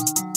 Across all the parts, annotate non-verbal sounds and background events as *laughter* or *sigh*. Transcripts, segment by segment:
It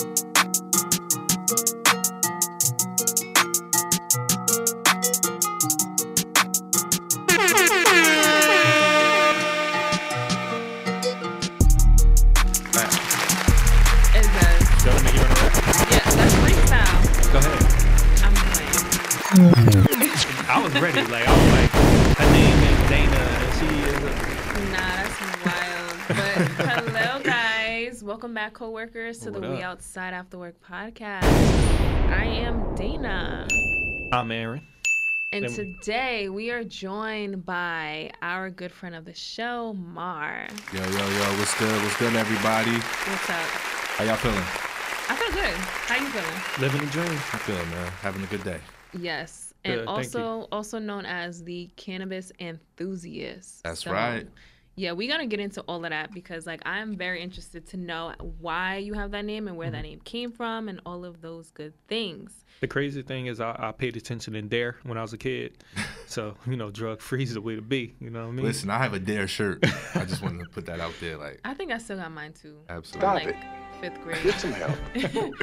Welcome back, coworkers, to What the We? Outside After Work podcast. I am Dana. I'm Aaron. And Then- today we are joined by our good friend of the show, Mar. Yo, yo, yo, what's good? What's good, everybody? What's up? How y'all feeling? I feel good. How you feeling? Living the dream. I'm feeling, man. Having a good day. Yes. Good, And also also known as the cannabis enthusiast. That's right. Yeah, we're gonna get into all of that because like I'm very interested to know why you have that name and where that Mm-hmm. name came from and all of those good things. The crazy thing is, I, I paid attention in Dare when I was a kid. *laughs* So you know, drug free is the way to be. You know what I mean? Listen, I have a dare shirt. I just wanted to put that out there. Like, I think I still got mine too. absolutely. Stop Like fifth grade. Get some help. *laughs*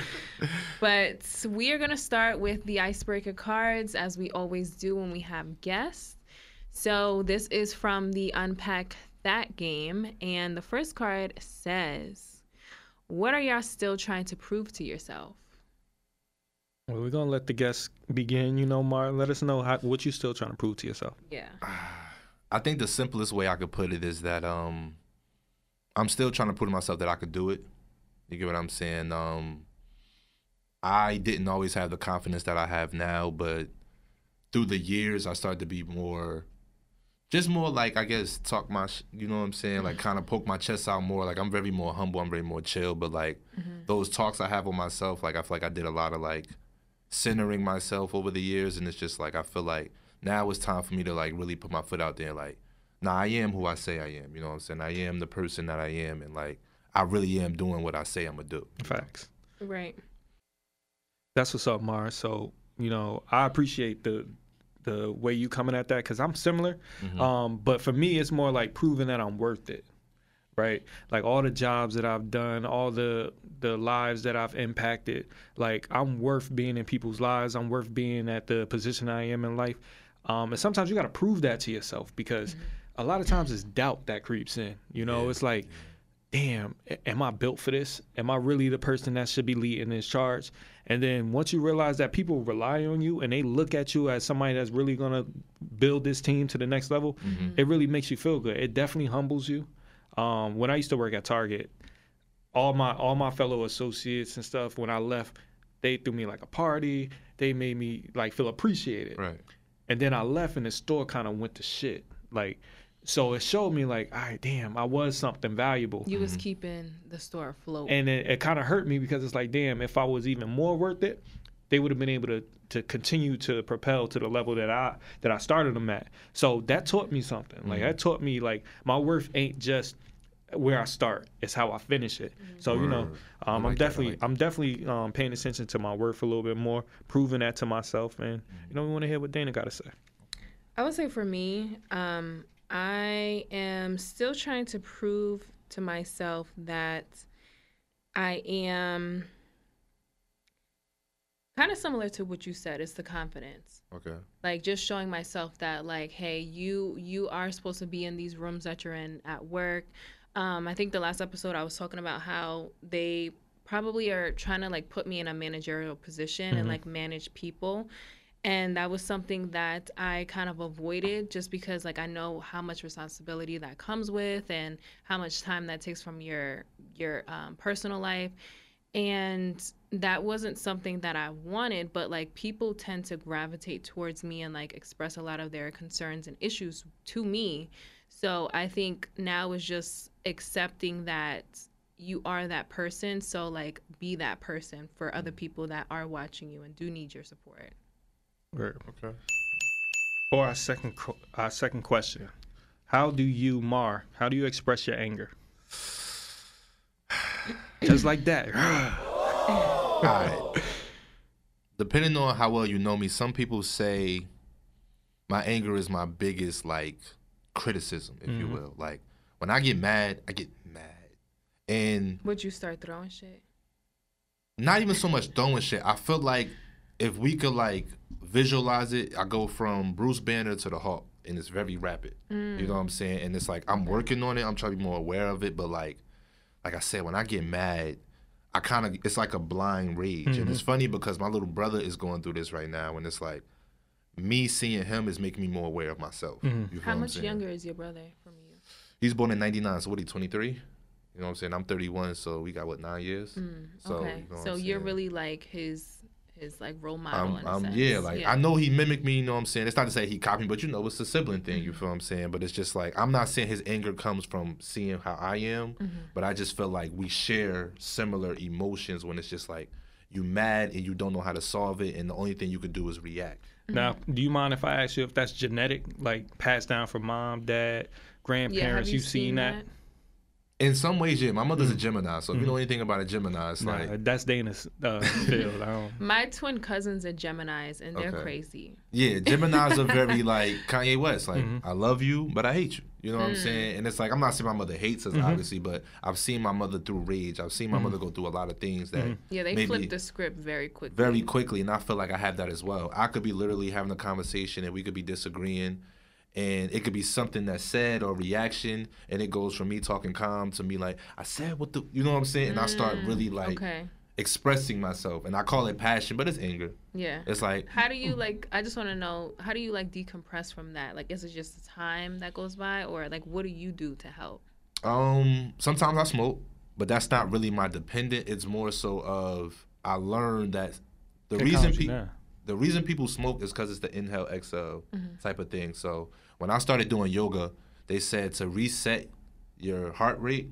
but we are gonna start with the icebreaker cards as we always do when we have guests. So this is from the Unpack That game, and the first card says, "What are y'all still trying to prove to yourself?" Well, we're gonna let the guests begin. You know, Mar. Let us know how, what you're still trying to prove to yourself. Yeah. *sighs* I think the simplest way I could put it is that um, I'm still trying to prove to myself that I could do it. You get what I'm saying? Um, I didn't always have the confidence that I have now, but through the years, I started to be more, just more like I guess talk my, sh- you know what I'm saying? Like kind of poke my chest out more. Like I'm very more humble. I'm very more chill. But like mm-hmm. those talks I have with myself, like I feel like I did a lot of like centering myself over the years, and it's just like I feel like now it's time for me to like really put my foot out there. Like, nah, I am who I say I am. You know what I'm saying? I am the person that I am, and like I really am doing what I say I'm gonna do. Facts. Right. That's what's up, Mar. So you know, I appreciate the the way you coming at that because I'm similar. Um, but for me, it's more like proving that I'm worth it, right? Like all the jobs that I've done, all the the lives that I've impacted. Like I'm worth being in people's lives. I'm worth being at the position I am in life. Um, and sometimes you got to prove that to yourself because a lot of times it's doubt that creeps in. You know, it's like damn, am I built for this? Am I really the person that should be leading this charge? And then once you realize that people rely on you and they look at you as somebody that's really gonna build this team to the next level, it really makes you feel good. It definitely humbles you. Um, when I used to work at Target, all my all my fellow associates and stuff, when I left, they threw me like a party. They made me like feel appreciated. Right. And then I left and the store kind of went to shit. Like, so it showed me like, all right, damn, I was something valuable. You was keeping the store afloat. and it, it kind of hurt me because it's like, damn, if I was even more worth it, they would have been able to to continue to propel to the level that I that I started them at. So that taught me something. Like that taught me like my worth ain't just where I start; it's how I finish it. So you know, Word. I um, I'm like that, I definitely like. I'm definitely um, paying attention to my worth a little bit more, proving that to myself, and you know, we want to hear what Dana got to say. I would say for me, um, I am still trying to prove to myself that I am kind of similar to what you said. It's the confidence. Okay. Like just showing myself that, like, hey, you you are supposed to be in these rooms that you're in at work. Um, I think the last episode I was talking about how they probably are trying to like put me in a managerial position and like manage people and that was something that I kind of avoided just because like I know how much responsibility that comes with and how much time that takes from your your um, personal life. And that wasn't something that I wanted but like people tend to gravitate towards me and like express a lot of their concerns and issues to me. So I think now is just accepting that you are that person. So like be that person for other people that are watching you and do need your support Right. Okay. For our second our second question, how do you mar? How do you express your anger? *sighs* Just like that. *sighs* All right. Depending on how well you know me, some people say my anger is my biggest like criticism, if you mm-hmm. will. Like when I get mad, I get mad, and would you start throwing shit not even so much throwing shit. I feel like if we could like visualize it, I go from Bruce Banner to the Hulk, and it's very rapid. Mm. You know what I'm saying? And it's like I'm working on it. I'm trying to be more aware of it, but like, like I said, when I get mad. I kind of it's like a blind rage, and it's mm-hmm. funny because my little brother is going through this right now, and it's like me seeing him is making me more aware of myself. Mm-hmm. You feel How what I'm much younger is your brother from you? He's born in '99, so what? He 23. You know what I'm saying? I'm 31, so we got what nine years. Mm, so, Mm, okay, you know so you're really like his his like role model. I'm, in a I'm sense. yeah, like I know he mimicked me. You know what I'm saying? It's not to say he copied me, but you know, it's a sibling thing. Mm-hmm. You feel what I'm saying? But it's just like I'm not saying his anger comes from seeing how I am, Mm-hmm. but I just feel like we share similar emotions when it's just like you mad and you don't know how to solve it, and the only thing you can do is react. Now, do you mind if I ask you if that's genetic, like passed down from mom, dad, Yeah, grandparents? have you You've seen that? In some ways, yeah. My mother's a Gemini, so if you know anything about a Gemini, it's Nah, like that's Dana's uh, *laughs* field. My twin cousins are Gemini's, and they're Okay. crazy. Yeah, Gemini's are very *laughs* like Kanye West. Like, Mm-hmm. I love you, but I hate you. You know what Mm. I'm saying? And it's like I'm not saying my mother hates Mm-hmm. us, obviously, but I've seen my mother through rage. I've seen my mother go through a lot of things that Yeah, they maybe flip the script very quickly. very quickly, and I feel like I have that as well. I could be literally having a conversation, and we could be disagreeing, and it could be something that's said or reaction, and it goes from me talking calm to me like I said what the you know what I'm saying, and I start really like Mm, okay. expressing myself, and I call it passion, but it's anger. Yeah. It's like How do you like? I just want to know. How do you like decompress from that? Like, is it just the time that goes by, or like, what do you do to help? Um, sometimes I smoke, but that's not really my dependent. It's more so of I learned that the Good reason people now. The reason people smoke is because it's the inhale exhale Mm-hmm. type of thing. So when I started doing yoga, they said to reset your heart rate,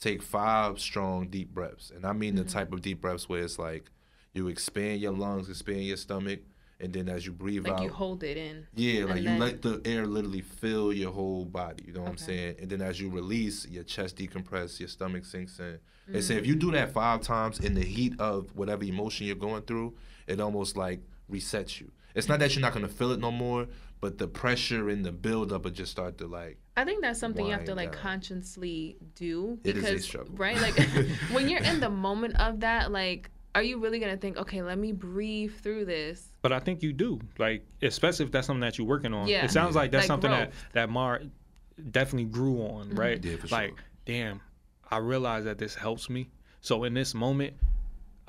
take five strong deep breaths, and I mean Mm-hmm. the type of deep breaths where it's like you expand your lungs, expand your stomach, and then as you breathe out, Like, out, you hold it in. yeah, like you let the air literally fill your whole body. You know what I'm saying? And then as you release, your chest decompress, your stomach sinks in. They Mm-hmm. say if you do that five times in the heat of whatever emotion you're going through, it almost like resets you. It's not that you're not gonna feel it no more, but the pressure and the buildup will just start to like. I think that's something you have to like down. consciously do It is a because struggle. right, like *laughs* when you're in the moment of that, like, are you really gonna think, okay, let me breathe through this? But I think you do, like, especially if that's something that you're working on. Yeah. It sounds like that's Like something that growth. that Mar definitely grew on, mm-hmm. right? Yeah, for like, sure. damn, I realize that this helps me. So in this moment,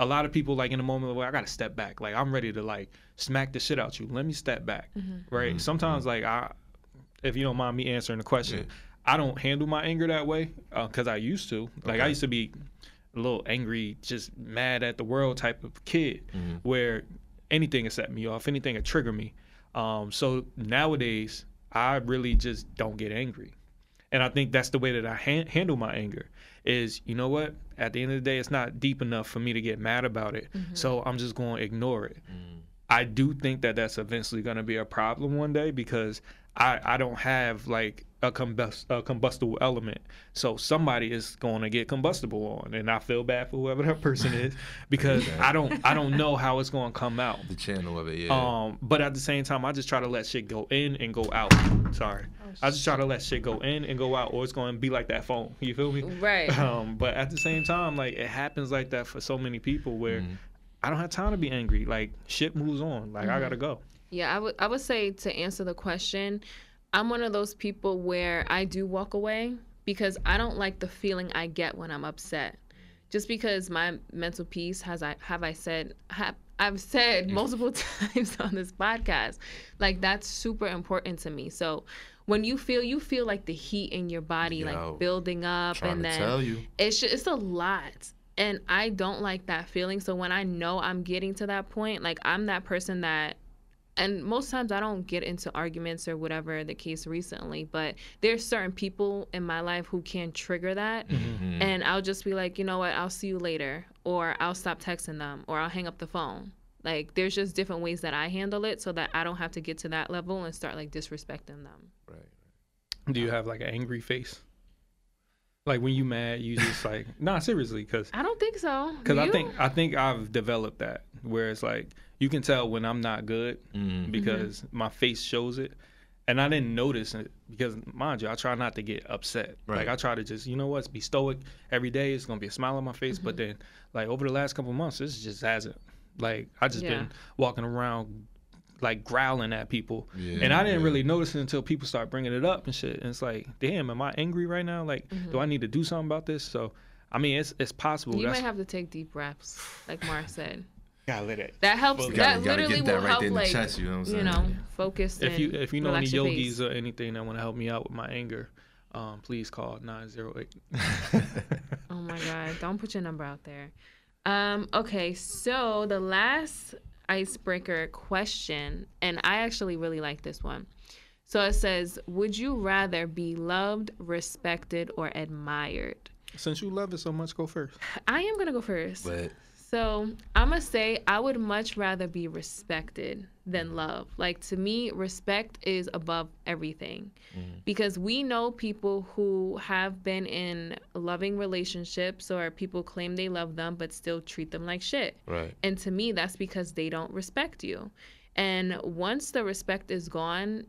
a lot of people like in the moment where I gotta step back. Like I'm ready to like smack the shit out you. Let me step back, mm-hmm. right? Mm-hmm. Sometimes like I, if you don't mind me answering the question, Yeah. I don't handle my anger that way uh, because I used to. Like I used to be a little angry, just mad at the world type of kid, mm-hmm. where anything can set me off, anything can trigger me. Um, so nowadays, I really just don't get angry, and I think that's the way that I han- handle my anger. Is you know what? At the end of the day, it's not deep enough for me to get mad about it, mm-hmm. so I'm just going to ignore it. Mm. I do think that that's eventually going to be a problem one day because I, I don't have like a, combust, a combustible element. So somebody is going to get combustible on, and I feel bad for whoever that person is *laughs* because I don't I don't know how it's going to come out. The channel of it, yeah. Um, but at the same time, I just try to let shit go in and go out. Sorry, I just try to let shit go in and go out, or it's going to be like that phone. You feel me? Right. *laughs* Um, but at the same time, like it happens like that for so many people where Mm-hmm. I don't have time to be angry. Like shit moves on. Like I gotta go. Yeah, I would I would say to answer the question, I'm one of those people where I do walk away because I don't like the feeling I get when I'm upset. Just because my mental peace has I have I said have I've said *laughs* multiple *laughs* times on this podcast, like that's super important to me. So when you feel you feel like the heat in your body Yo, like building up and to then tell you. it's just, it's a lot and i don't like that feeling so when i know i'm getting to that point like i'm that person that and most times i don't get into arguments or whatever the case recently but there's certain people in my life who can trigger that Mm-hmm. and i'll just be like you know what i'll see you later or i'll stop texting them or i'll hang up the phone like there's just different ways that i handle it so that i don't have to get to that level and start like disrespecting them Right. Do you have like an angry face? Like when you mad, you just like *laughs* nah seriously, cause i don't think so cause I think I think I've developed that where it's like you can tell when I'm not good Mm. because my face shows it, and I didn't notice it because, mind you, I try not to get upset. Like I try to just, you know what, be stoic every day. It's gonna be a smile on my face. But Mm-hmm. then, like over the last couple months, this just hasn't. Like I just Yeah. been walking around like growling at people, Yeah, and I didn't yeah. really notice it until people start bringing it up and shit. And it's like, damn, am I angry right now? Like, Mm-hmm. do I need to do something about this? So, I mean, it's it's possible. You That's might have to take deep breaths, like Mar said. Gotta let it. That helps. You You that gotta, you gotta literally get that will right help, there in the like chest. You know what I'm saying? you know, focus. If you if you know any yogis face. or anything that want to help me out with my anger, um, please call nine zero eight. *laughs* Oh my god! Don't put your number out there. Um. Okay. So the last icebreaker question, and I actually really like this one. So it says, "Would you rather be loved, respected, or admired?" Since you love it so much, go first. I am gonna go first. But So I'm gonna say I would much rather be respected than love. Like to me, respect is above everything. Mm-hmm. Because we know people who have been in loving relationships or people claim they love them but still treat them like shit. right. And to me, that's because they don't respect you. And once the respect is gone,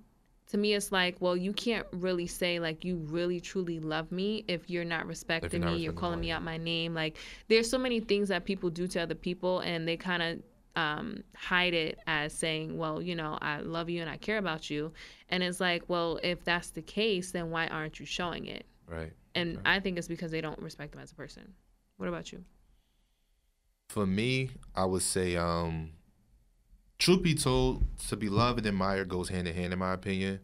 to me, it's like, well, you can't really say like you really truly love me if you're not respecting not me. You're calling me out my name. Like, there's so many things that people do to other people, and they kind of um, hide it as saying, well, you know, I love you and I care about you. And it's like, well, if that's the case, then why aren't you showing it? Right. And I think it's because they don't respect them as a person. What about you? For me, I would say, um, truth be told, to be loved and admired goes hand in hand, in my opinion.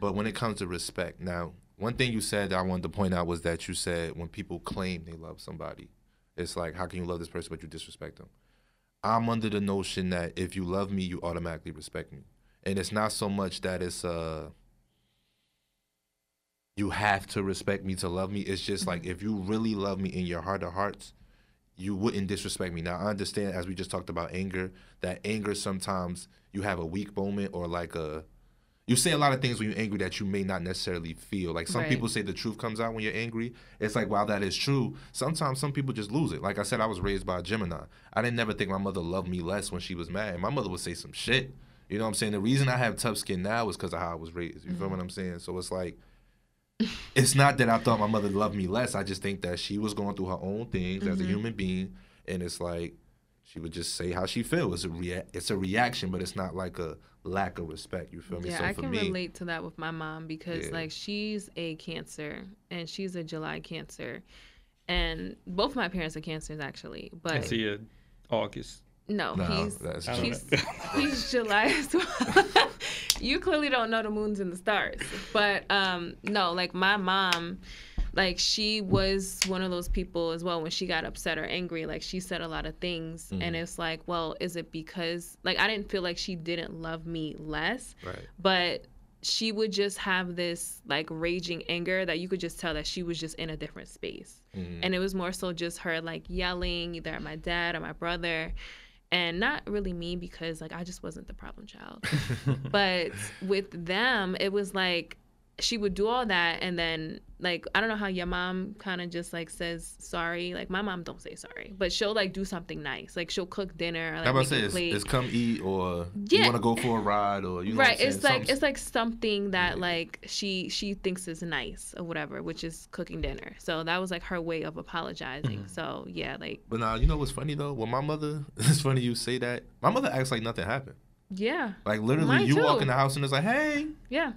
But when it comes to respect, now, one thing you said that I wanted to point out was that you said when people claim they love somebody, it's like, how can you love this person but you disrespect them? I'm under the notion that if you love me, you automatically respect me. And it's not so much that it's uh you have to respect me to love me. It's just like if you really love me in your heart of hearts, you wouldn't disrespect me. Now I understand as we just talked about anger, that anger sometimes you have a weak moment or like a you say a lot of things when you're angry that you may not necessarily feel. Like some Right. people say the truth comes out when you're angry. It's like while that is true, sometimes some people just lose it. Like I said, I was raised by a Gemini. I didn't never think my mother loved me less when she was mad. My mother would say some shit. You know what I'm saying? The reason I have tough skin now is because of how I was raised. You feel mm-hmm. what I'm saying? So it's like it's not that I thought my mother loved me less. I just think that she was going through her own things as a mm-hmm. human being, and it's like she would just say how she feels. It's a rea- it's a reaction, but it's not like a lack of respect. You feel me? Yeah, so I for can me, relate to that with my mom because Yeah. like she's a cancer and she's a July cancer. And both my parents are cancers actually. I But see it August. no, No, he's that's he's, *laughs* he's July as well. *laughs* you clearly don't know the moons and the stars. But um no, like my mom like she was one of those people as well when she got upset or angry like she said a lot of things and it's like well is it because like i didn't feel like she didn't love me less right? but she would just have this like raging anger that you could just tell that she was just in a different space Mhm. and it was more so just her like yelling either at my dad or my brother and not really me because like i just wasn't the problem child. *laughs* But with them it was like she would do all that and then like i don't know how your mom kind of just like says sorry. Like my mom don't say sorry but she'll like do something nice. Like she'll cook dinner like How about make say it's, it's come eat or you want to go for a ride or you know right it's like Something- it's like something that like she she thinks is nice or whatever which is cooking dinner. So that was like her way of apologizing. Mm-hmm. So yeah like But now you know what's funny though? When my mother, *laughs* it's funny you say that. My mother acts like nothing happened. yeah. Like literally, Mine you walk in the house and it's like, hey, yeah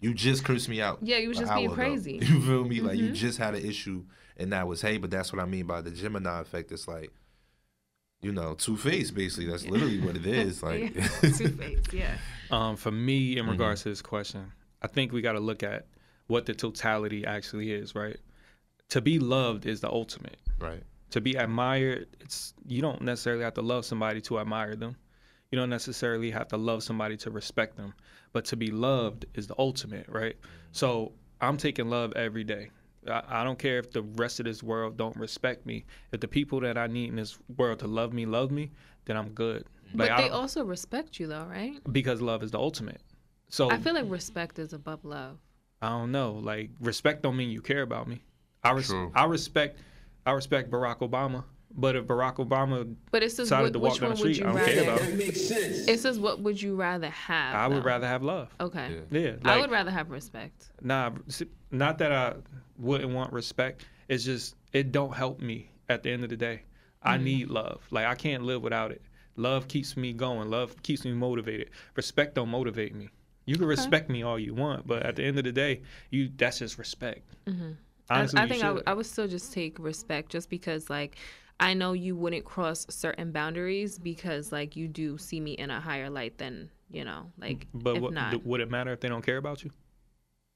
you just cursed me out. Yeah, you was just being hour ago. crazy. *laughs* You feel me? Like you Mhm. just had an issue and that was hey. But that's what I mean by the Gemini effect. It's like, you know, two faced basically. That's literally what it *laughs* is. Like, Yeah. two-faced *laughs* yeah Um, for me, Mm-hmm. in regards to this question, I think we got to look at what the totality actually is, right? To be loved is the ultimate. right. To be admired, it's you don't necessarily have to love somebody to admire them. You don't necessarily have to love somebody to respect them. But to be loved is the ultimate, right? So I'm taking love every day. I, I don't care if the rest of this world don't respect me. If the people that I need in this world to love me love me, then I'm good. Mm-hmm. but I they also respect you though right because love is the ultimate. So i feel like respect is above love I don't know. Like respect don't mean you care about me. I res- True. I respect I respect Barack Obama, But if Barack Obama But it says decided what, to walk down the street, I don't care about it. makes sense. It says what would you rather have? I would though? rather have love. Okay. Yeah. Yeah, I would rather have respect. Nah, not that I wouldn't want respect. It's just it don't help me at the end of the day. I Mm-hmm. need love. Like I can't live without it. Love keeps me going. Love keeps me motivated. Respect don't motivate me. You can respect me all you want, but at the end of the day, you that's just respect. I- Honestly, I, you think I should. would, I would still just take respect just because like I know you wouldn't cross certain boundaries because like you do see me in a higher light than you know like but if what, not. d- would it matter if they don't care about you?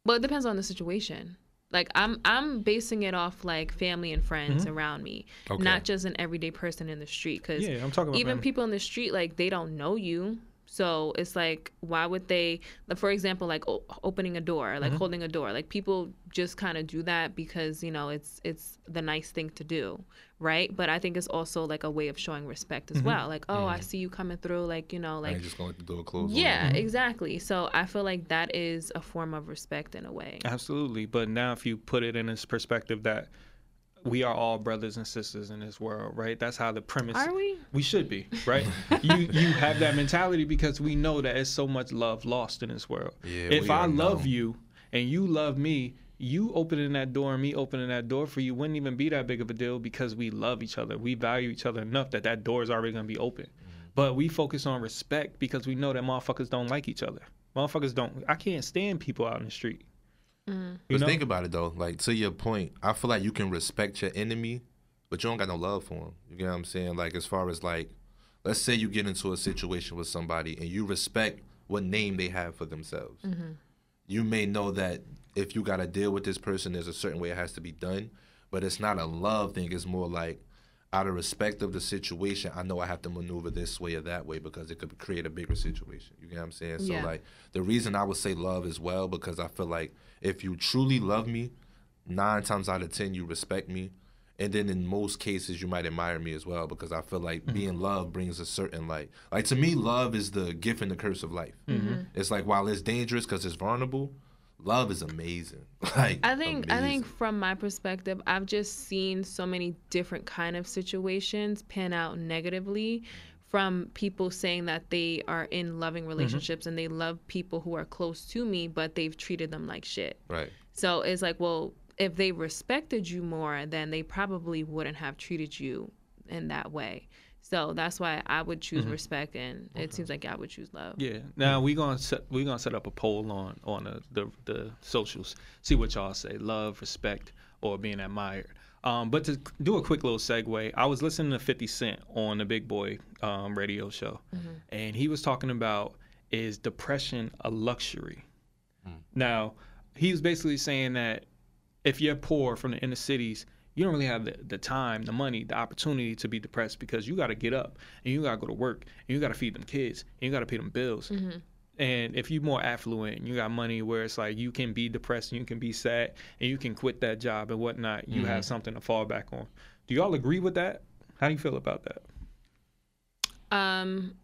Well, it depends on the situation. Like I'm I'm basing it off like family and friends Mm-hmm. around me, Okay. not just an everyday person in the street. Because Yeah, I'm talking about even family. people in the street, like they don't know you. So it's like, why would they? For example, like o- opening a door, Mm-hmm. like holding a door. Like people just kind of do that because you know it's it's the nice thing to do, right? But I think it's also like a way of showing respect Mm-hmm. as well. Like, oh, I see you coming through. Like you know, like ain't just gonna let the door close. on yeah, you. exactly. So I feel like that is a form of respect in a way. Absolutely. But now if you put it in this perspective that we are all brothers and sisters in this world, right? That's how the premise Are we? We should be, *laughs* right? you you have that mentality because we know that there's so much love lost in this world. Yeah, if I love known. you and you love me, you opening that door and me opening that door for you wouldn't even be that big of a deal because we love each other. We value each other enough that that door is already going to be open. Mm. But we focus on respect because we know that motherfuckers don't like each other. Motherfuckers don't. I can't stand people out in the street. Mm. You But know? think about it though. Like to your point, I feel like you can respect your enemy, but you don't got no love for him. You get what I'm saying? Like as far as like, let's say you get into a situation with somebody and you respect what name they have for themselves. Mm-hmm. You may know that if you got to deal with this person, there's a certain way it has to be done, but it's not a love thing. It's more like out of respect of the situation, I know I have to maneuver this way or that way because it could create a bigger situation. You get what I'm saying? So Yeah. like the reason I would say love as well because I feel like if you truly love me, nine times out of ten you respect me. And then in most cases you might admire me as well because I feel like mm-hmm. being loved brings a certain like like to me love is the gift and the curse of life. Mm-hmm. Mm-hmm. It's like while it's dangerous because it's vulnerable, love is amazing. *laughs* Like I think I think from my perspective, I've just seen so many different kind of situations pan out negatively from people saying that they are in loving mm-hmm. relationships and they love people who are close to me, but they've treated them like shit. right. So it's like, well, if they respected you more, then they probably wouldn't have treated you in that way. So that's why I would choose mm-hmm. respect, and it seems like I would choose love. Yeah. Now we gonna set we gonna set up a poll on on the, the the socials. See what y'all say: love, respect, or being admired. Um, but to do a quick little segue, I was listening to 50 Cent on the Big Boy um, radio show, and he was talking about is depression a luxury? Now he was basically saying that if you're poor from the inner cities, you don't really have the, the time, the money, the opportunity to be depressed because you got to get up and you got to go to work and you got to feed them kids and you got to pay them bills. And if you're more affluent you got money where it's like you can be depressed and you can be sad and you can quit that job and whatnot, you have something to fall back on. Do y'all agree with that? How do you feel about that? Um,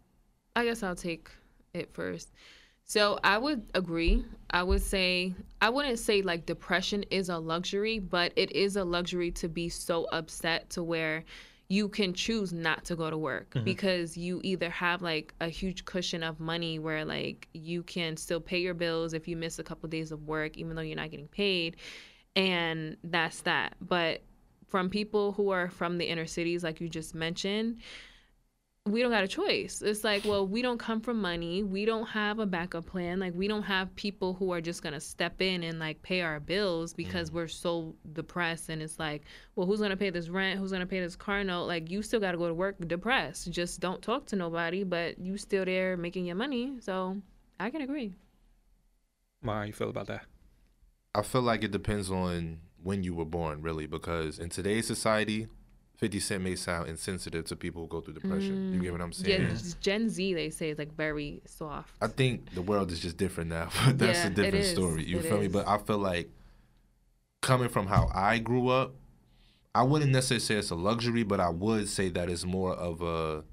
I guess I'll take it first. So I would agree. I would say I wouldn't say like depression is a luxury, but it is a luxury to be so upset to where you can choose not to go to work mm-hmm. because you either have like a huge cushion of money where like you can still pay your bills if you miss a couple days of work even though you're not getting paid and that's that. But from people who are from the inner cities like you just mentioned, we don't got a choice. It's like, well, we don't come from money. We don't have a backup plan. Like, we don't have people who are just gonna step in and like pay our bills because mm. we're so depressed. And it's like, well, who's gonna pay this rent? Who's gonna pay this car note? Like, you still got to go to work depressed. Just don't talk to nobody, but you still there making your money. So I can agree. How you feel about that? I feel like it depends on when you were born, really, because in today's society, 50 Cent may sound insensitive to people who go through depression. You get what I'm saying? Yeah, Gen Z they say is like very soft. I think the world is just different now. but *laughs* That's Yeah, a different story. You It feel me? But I feel like coming from how I grew up, I wouldn't necessarily say it's a luxury, but I would say that it's more of a.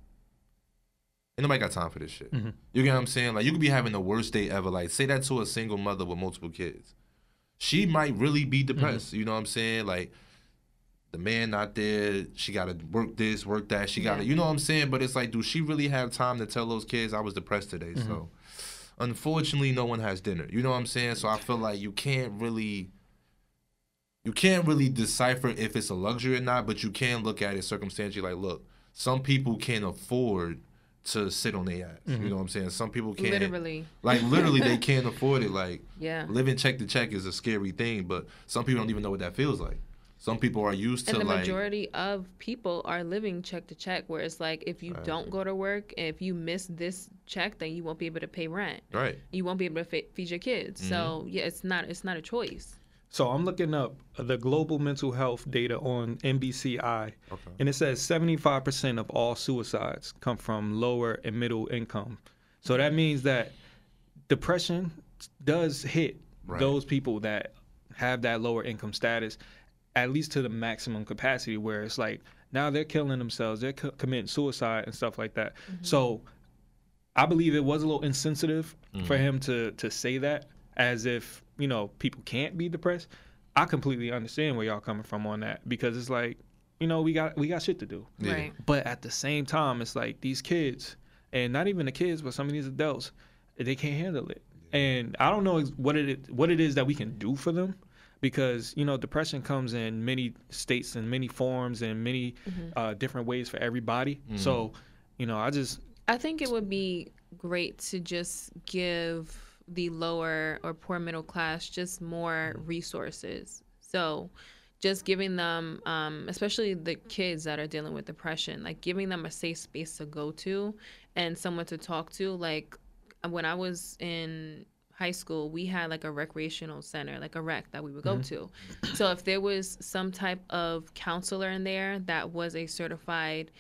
Ain't nobody got time for this shit. Mm-hmm. You get what I'm saying? Like you could be having the worst day ever. Like say that to a single mother with multiple kids. She might really be depressed. Mm-hmm. You know what I'm saying? Like the man not there. She got to work this, work that. She got to, Yeah. you know what I'm saying? But it's like, do she really have time to tell those kids I was depressed today? Mm-hmm. So, unfortunately, no one has dinner. You know what I'm saying? So I feel like you can't really. You can't really decipher if it's a luxury or not, but you can look at it circumstantially. Like, look, some people can't afford to sit on their ass. You mm-hmm. know what I'm saying? Some people can't. Literally. Like literally, they *laughs* can't afford it. Like Yeah. living check to check is a scary thing, but some people don't even know what that feels like. Some people are used to it. And to the like majority of people are living check to check, where it's like if you don't go to work, if you miss this check, then you won't be able to pay rent. right. You won't be able to fe- feed your kids. So Mm-hmm. yeah, it's not it's not a choice. So I'm looking up the global mental health data on NCBI, Okay. and it says 75% of all suicides come from lower and middle income. So that means that depression does hit Right. those people that have that lower income status, at least to the maximum capacity, where it's like now they're killing themselves, they're co- committing suicide and stuff like that. Mm-hmm. So I believe it was a little insensitive for mm. him to to say that as if you know people can't be depressed. I completely understand where y'all coming from on that because it's like you know we got we got shit to do. Yeah. Right. But at the same time, it's like these kids, and not even the kids, but some of these adults, they can't handle it. And I don't know what it what it is that we can do for them, because you know depression comes in many states and many forms and many uh, different ways for everybody. So, you know, I just I think it would be great to just give the lower or poor middle class just more resources. So, just giving them, um, especially the kids that are dealing with depression, like giving them a safe space to go to and someone to talk to. Like when I was in high school, we had like a recreational center, like a rec that we would go to. So if there was some type of counselor in there that was a certified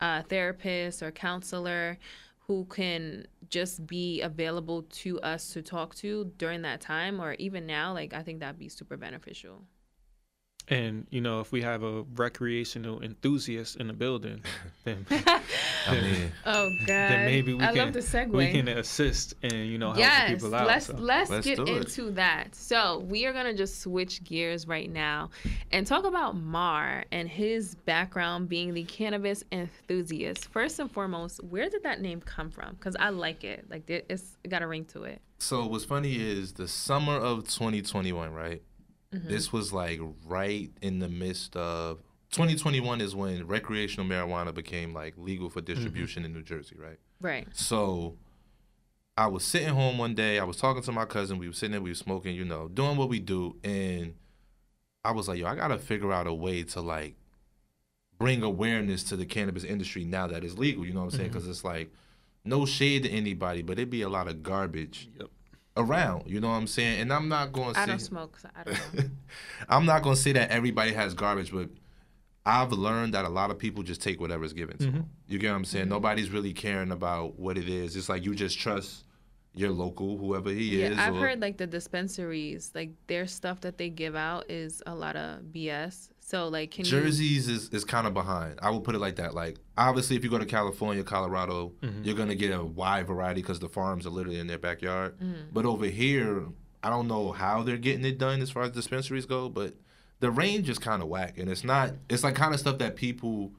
uh, therapist or counselor who can just be available to us to talk to during that time or even now, like I think that'd be super beneficial. And you know if we have a recreational enthusiast in the building, *laughs* then *laughs* I mean, Oh God! then maybe we I can love the segue. we can assist and you know helping yes, people out. let's so. let's, Let's get into that. So we are gonna just switch gears right now and talk about Mar and his background being the cannabis enthusiast. First and foremost, where did that name come from? Because I like it. Like it- it's it got a ring to it. so what's funny is the summer of 2021, right? Mm-hmm. This was like right in the midst of 2021 is when recreational marijuana became like legal for mm-hmm. distribution in New Jersey, right? Right. So I was sitting home one day. I was talking to my cousin. We were sitting there. We were smoking, you know, doing what we do. And I was like, yo, I gotta figure out a way to like bring awareness to the cannabis industry now that it's legal. You know what I'm saying? Mm-hmm. Because it's like no shade to anybody, but it'd be a lot of garbage Yep. Around. You know what I'm saying? And I'm not going to I don't smoke, so I don't *laughs* know. I'm not gonna say that everybody has garbage, but I've learned that a lot of people just take whatever's given to them. Mm-hmm. You get what I'm saying? Mm-hmm. Nobody's really caring about what it is. It's like you just trust your local, whoever he yeah, is. I've or- heard like the dispensaries, like their stuff that they give out is a lot of BS. So like, can you? Jerseys is, is kind of behind. I will put it like that. Like obviously, if you go to California, Colorado, mm-hmm. you're gonna get a wide variety because the farms are literally in their backyard. Mm-hmm. But over here, I don't know how they're getting it done as far as dispensaries go, but the range is kind of whack, and it's not. It's like kind of stuff that people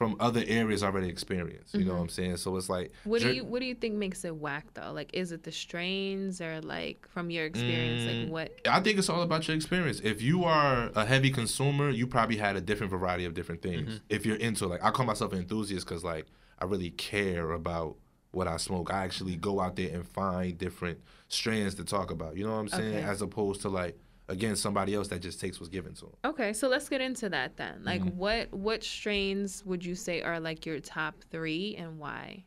from other areas already experienced. You know what I'm saying? So it's like What do you What do you think makes it whack though? Like, is it the strains or like from your experience, Mm. like what? I think it's all about your experience. If you are a heavy consumer, you probably had a different variety of different things. If you're into like, I call myself an enthusiast because like I really care about what I smoke. I actually go out there and find different strands to talk about. You know what I'm saying? Okay. As opposed to like again somebody else that just takes what's given to them. Okay, so let's get into that then. Like, Mm-hmm. what what strains would you say are like your top three and why?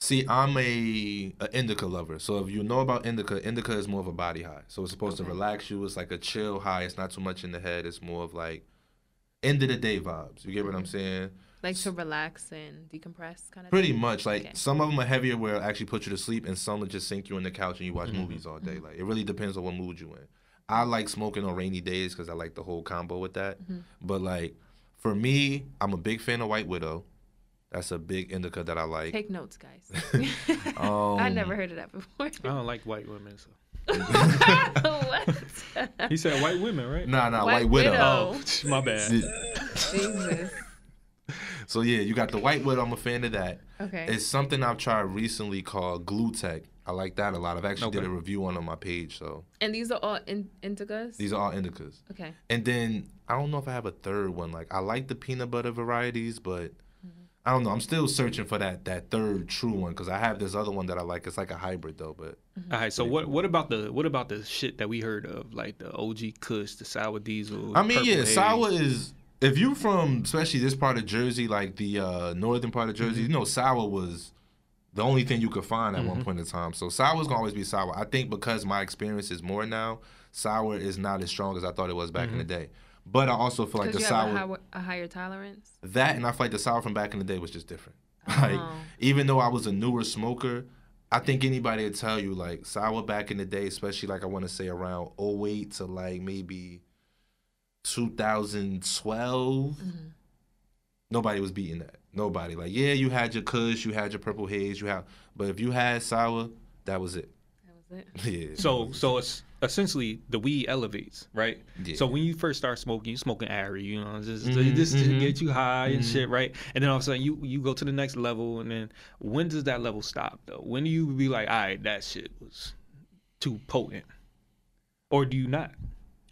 See, I'm a, a indica lover. So if you know about indica, indica is more of a body high. So it's supposed to relax you. It's like a chill high. It's not too much in the head. It's more of like end of the day vibes. You get what I'm mm-hmm. saying? Like to relax and decompress, kind of. Pretty thing? much. Like Okay. some of them are heavier where it'll actually put you to sleep, and some will just sink you on the couch and you watch mm-hmm. movies all day. Mm-hmm. Like it really depends on what mood you're in. I like smoking on rainy days because I like the whole combo with that. But like for me, I'm a big fan of White Widow. That's a big indica that I like. Take notes, guys. *laughs* Um, I never heard of that before. I don't like white women. So. *laughs* what? He said white women, right? Nah, nah, White White, Widow. Widow. Oh, *laughs* my bad. Jesus. So yeah, you got the White Widow. I'm a fan of that. Okay. It's something I've tried recently called Glue Tech. I like that a lot. I've actually did a review on on my page. So and these are all in- indicas. these are all indicas. okay. And then I don't know if I have a third one. Like I like the peanut butter varieties, but Mm-hmm. I don't know. I'm still searching for that that third true one because I have this other one that I like. It's like a hybrid though, but All right. So what what about the what about the shit that we heard of, like the OG Kush, the sour diesel? I mean, yeah, Haze? sour is if you're from especially this part of Jersey, like the uh, northern part of Jersey, you know, sour was the only thing you could find at one mm-hmm. point in time. So sour sour's gonna always be sour. I think because my experience is more now, sour is not as strong as I thought it was back in the mm-hmm. day. But I also feel like the Because you have sour a, high, a higher tolerance. that and I feel like the sour from back in the day was just different. *laughs* Like Oh. even though I was a newer smoker, I think anybody would tell you like sour back in the day, especially like I want to say around 08 to like maybe 2012. Mm-hmm. Nobody was beating that. Nobody. Like yeah, you had your Kush, you had your Purple Haze, you have, but if you had sour, that was it. That was it. *laughs* Yeah. So so it's essentially the weed elevates, right? Yeah. So when you first start smoking, you smoking Ari, you know, just Mhm, just to mhm. get you high and shit, right? And then all of a sudden you you go to the next level, and then when does that level stop though? When do you be like, all right, that shit was too potent, or do you not?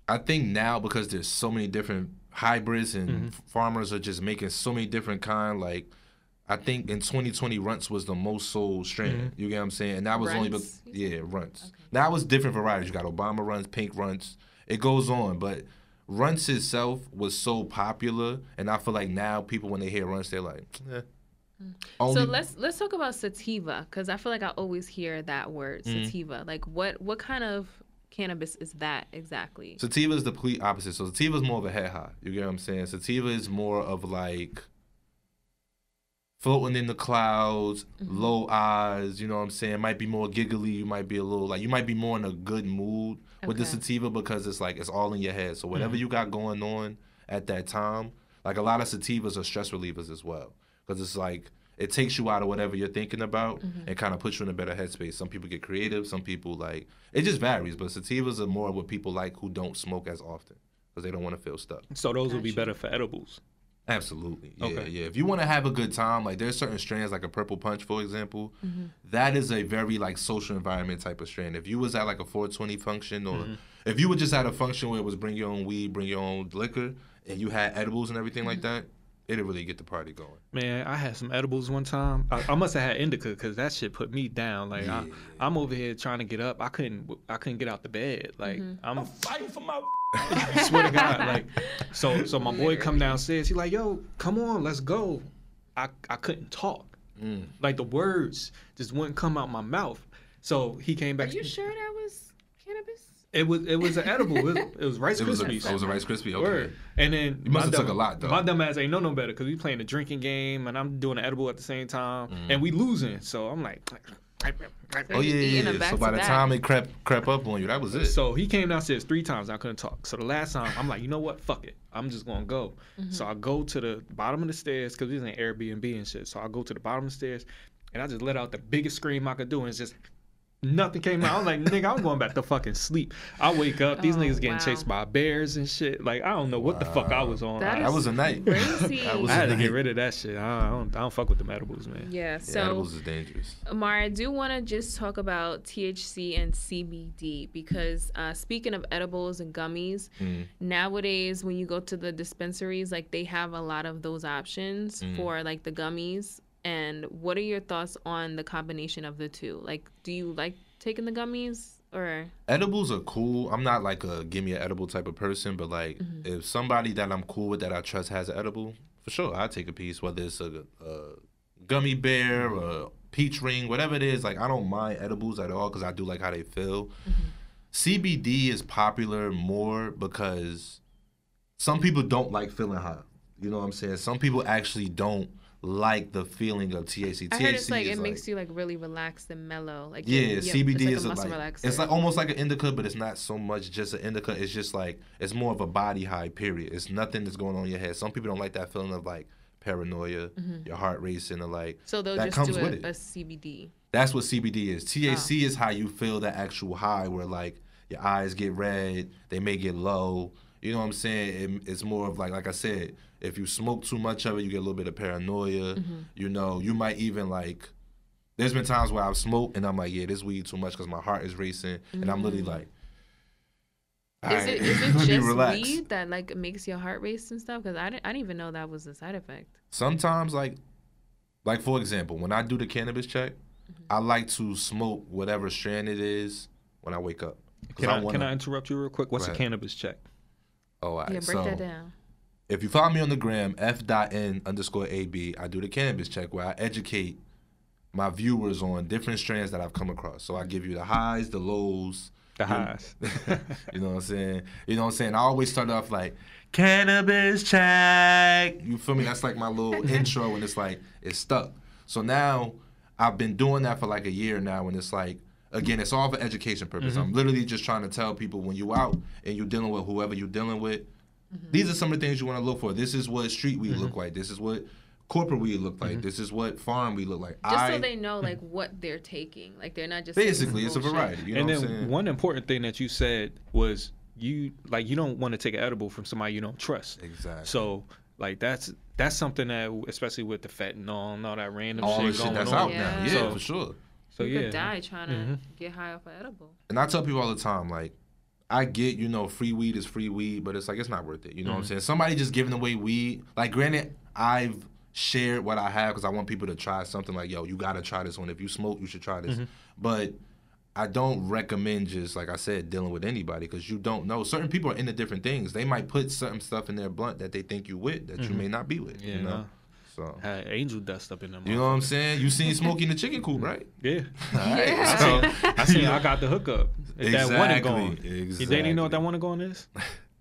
I think now because there's so many different hybrids and Mm-hmm. farmers are just making so many different kind. Like I think in 2020, Runtz was the most sold strain. Mm-hmm. You get what I'm saying? And that was only Runtz, be- you yeah Runtz. That was different varieties. You got Obama Runtz, Pink Runtz. It goes on, but Runtz itself was so popular, and I feel like now people when they hear Runtz, they're like, *tsk* eh. Only, so let's let's talk about sativa because I feel like I always hear that word Mm-hmm. sativa. Like what what kind of cannabis is that exactly? Sativa is the complete opposite. So sativa is more of a head high. You get what I'm saying? Sativa is more of like floating in the clouds, mm-hmm. low eyes. You know what I'm saying? Might be more giggly. You might be a little like you might be more in a good mood with the sativa because it's like it's all in your head. So whatever mm-hmm. you got going on at that time, like a lot of sativas are stress relievers as well because it's like. It takes you out of whatever you're thinking about mm-hmm. and kind of puts you in a better headspace. Some people get creative. Some people like it just varies. But sativas are more what people like who don't smoke as often because they don't want to feel stuck. So those would be better for edibles. Absolutely. Yeah, Okay. yeah. If you want to have a good time, like there's certain strains like a purple punch, for example, mm-hmm. that is a very like social environment type of strain. If you was at like a 420 function or mm-hmm. if you were just at a function where it was bring your own weed, bring your own liquor, and you had edibles and everything like that, it'd really get the party going. Man, I had some edibles one time. I, I must have had indica because that shit put me down. Like I, I'm over here trying to get up. I couldn't. I couldn't get out the bed. Like mm-hmm. I'm fighting for my. *laughs* I swear to God. Like so. So my boy come downstairs. He like, yo, come on, let's go. I I couldn't talk. Mm. Like the words just wouldn't come out my mouth. So he came back. Are you sure that was cannabis? It was it was an edible. It was, it was Rice It was, a, it was a Rice Krispie. Okay. Word. And then You must my have took a lot, though. My dumb ass ain't know no better because we playing a drinking game and I'm doing an edible at the same time Mm. and we losing. So I'm like, Oh yeah, yeah. yeah. So by the back. time it crept crept up on you, that was it. so he came downstairs three times. I couldn't talk. So the last time I'm like, you know what? Fuck it. I'm just gonna go. So I go to the bottom of the stairs because this ain't Airbnb and shit. So I go to the bottom of the stairs and I just let out the biggest scream I could do and it's just. Nothing came out. I'm like, nigga, I'm going back to fucking sleep. I wake up, these Oh, niggas getting wow. chased by bears and shit. Like, I don't know what the fuck I was on. That I- that was a night. Crazy. *laughs* that was I had a to get rid of that shit. I don't, I don't fuck with the edibles, man. Yeah. Yeah, So edibles is dangerous. Amara, I do want to just talk about THC and CBD because uh, speaking of edibles and gummies, Mm. nowadays when you go to the dispensaries, like they have a lot of those options for like the gummies. And what are your thoughts on the combination of the two? Like, do you like taking the gummies or? Edibles are cool. I'm not like a give me an edible type of person, but like Mm-hmm. if somebody that I'm cool with that I trust has an edible, for sure I'll take a piece. Whether it's a, a gummy bear or peach ring, whatever it is, like I don't mind edibles at all because I do like how they feel. CBD is popular more because some people don't like feeling hot. You know what I'm saying? Some people actually don't like the feeling of THC. I heard it's like it makes you like really relaxed and mellow. Like yeah, you- CBD it's is a muscle like relaxer. it's like almost like an indica, but it's not so much just an indica. It's just like it's more of a body high. Period. It's nothing that's going on in your head. Some people don't like that feeling of like paranoia, mm-hmm. your heart racing, or like So they'll that just comes do with a, it. a CBD. That's what CBD is. THC Oh. Ah. is how you feel that actual high, where like your eyes get red, they may get low. You know what I'm saying? It, it's more of like, like I said, if you smoke too much of it, you get a little bit of paranoia. Mm-hmm. You know, you might even like. There's been times where I've smoked and I'm like, yeah, this weed too much because my heart is racing, and I'm literally like, Mm. Is "Alright, it is it *laughs* just relax." weed that like makes your heart race and stuff? Because I didn't, I didn't even know that was a side effect. sometimes like like for example when i do the cannabis check Mm-hmm. i like to smoke whatever strand it is when i wake up. Can I, wanna- can I interrupt you real quick? What's a cannabis check? oh all right. yeah, break so that down. If you follow me on the gram f.n underscore ab i do the cannabis check where i educate my viewers on different strands that i've come across so i give you the highs the lows The highs. *laughs* you know what I'm saying? You know what I'm saying? I always start off like cannabis check. You feel me? That's like my little *laughs* intro and it's like it's stuck. So now I've been doing that for like a year now and it's like again, it's all for education purpose. Mm-hmm. I'm literally just trying to tell people when you out and you're dealing with whoever you're dealing with, Mm-hmm. these are some of the things you want to look for. This is what street weed look mm-hmm. like. This is what corporate weed look like. Mm-hmm. This is what farm weed look like. Just I so they know hmm. like what they're taking. Like they're not just basically it's a variety. You know and what I'm then saying? one important thing that you said was you like you don't want to take an edible from somebody you don't trust. Exactly. So like that's that's something that especially with the fentanyl and all that random all shit the shit going that's on. out Yeah. now. Yeah, So- for sure. So you yeah. could die trying to Mhm. get high off an edible. And I tell people all the time, like, I get, you know, free weed is free weed, but it's like it's not worth it. You know what I'm mm-hmm. saying? Somebody just giving away weed. Like, granted, I've shared what I have because I want people to try something. Like, yo, you gotta try this one. If you smoke, you should try this. Mm-hmm. But I don't recommend just like I said dealing with anybody because you don't know. Certain people are into different things. They might put certain stuff in their blunt that they think you with that you mm-hmm. may not be with. Yeah, you know. no. So Had angel dust up in them. you know what I'm saying? You seen Smokey in the chicken coop, right? Yeah. Yeah. So I seen I got the hookup. If that one Exactly, gone. You they didn't know what that exactly. one gone is?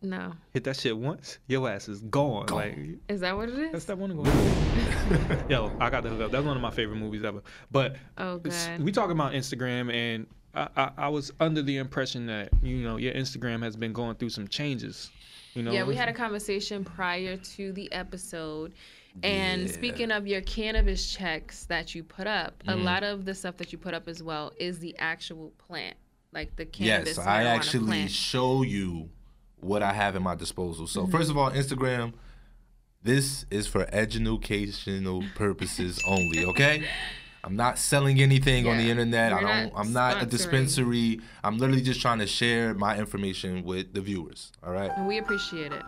No. Hit that shit once, your ass is gone. Gone. Like Is that what it is? that's that one gone. *laughs* Yo, I got the hookup. That's one of my favorite movies ever. But Oh god. we talking about Instagram, and I, I, I was under the impression that you know your Instagram has been going through some changes. You know, Yeah, we had a conversation prior to the episode. And Yeah. speaking of your cannabis checks that you put up, a Mm-hmm. lot of the stuff that you put up as well is the actual plant, like the cannabis. Yes, I actually plant. show you what I have in my disposal. So first of all, Instagram, this is for educational purposes *laughs* only. Okay. I'm not selling anything on the internet. I you're don't. not I'm not a dispensary. I'm literally just trying to share my information with the viewers. All right. and we appreciate it.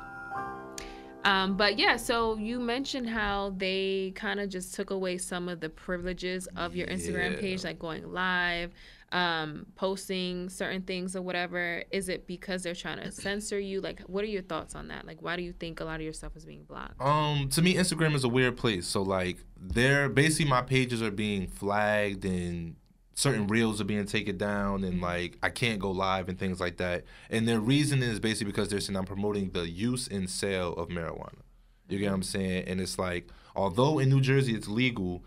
Um, but yeah, so you mentioned how they kind of just took away some of the privileges of your Instagram Yeah. page, like going live, um, posting certain things or whatever. Is it because they're trying to censor you? Like, what are your thoughts on that? Like, why do you think a lot of your stuff is being blocked? Um, to me, Instagram is a weird place. So like, they're basically my pages are being flagged and certain mm-hmm. reels are being taken down and mm-hmm. like I can't go live and things like that. And their reason is basically because they're saying I'm promoting the use and sale of marijuana. You get what mm-hmm. I'm saying? And it's like, although in New Jersey it's legal,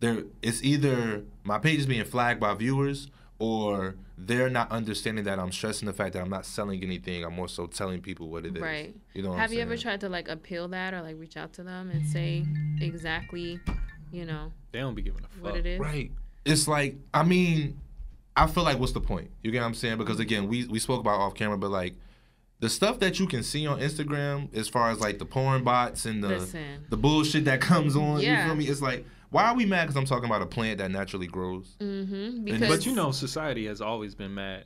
there it's either my page is being flagged by viewers or they're not understanding that I'm stressing the fact that I'm not selling anything. I'm more so telling people what it is. Right. You know what Have I'm you ever tried to like appeal that or like reach out to them and say exactly, you know, they don't be giving a fuck. what it is? Right. It's like I mean, I feel like what's the point? You get what I'm saying? Because again, we we spoke about off camera, but like the stuff that you can see on Instagram, as far as like the porn bots and the Listen. the bullshit that comes on, you Yeah. feel me? It's like why are we mad? Because I'm talking about a plant that naturally grows. Mm-hmm. but Because But you know, society has always been mad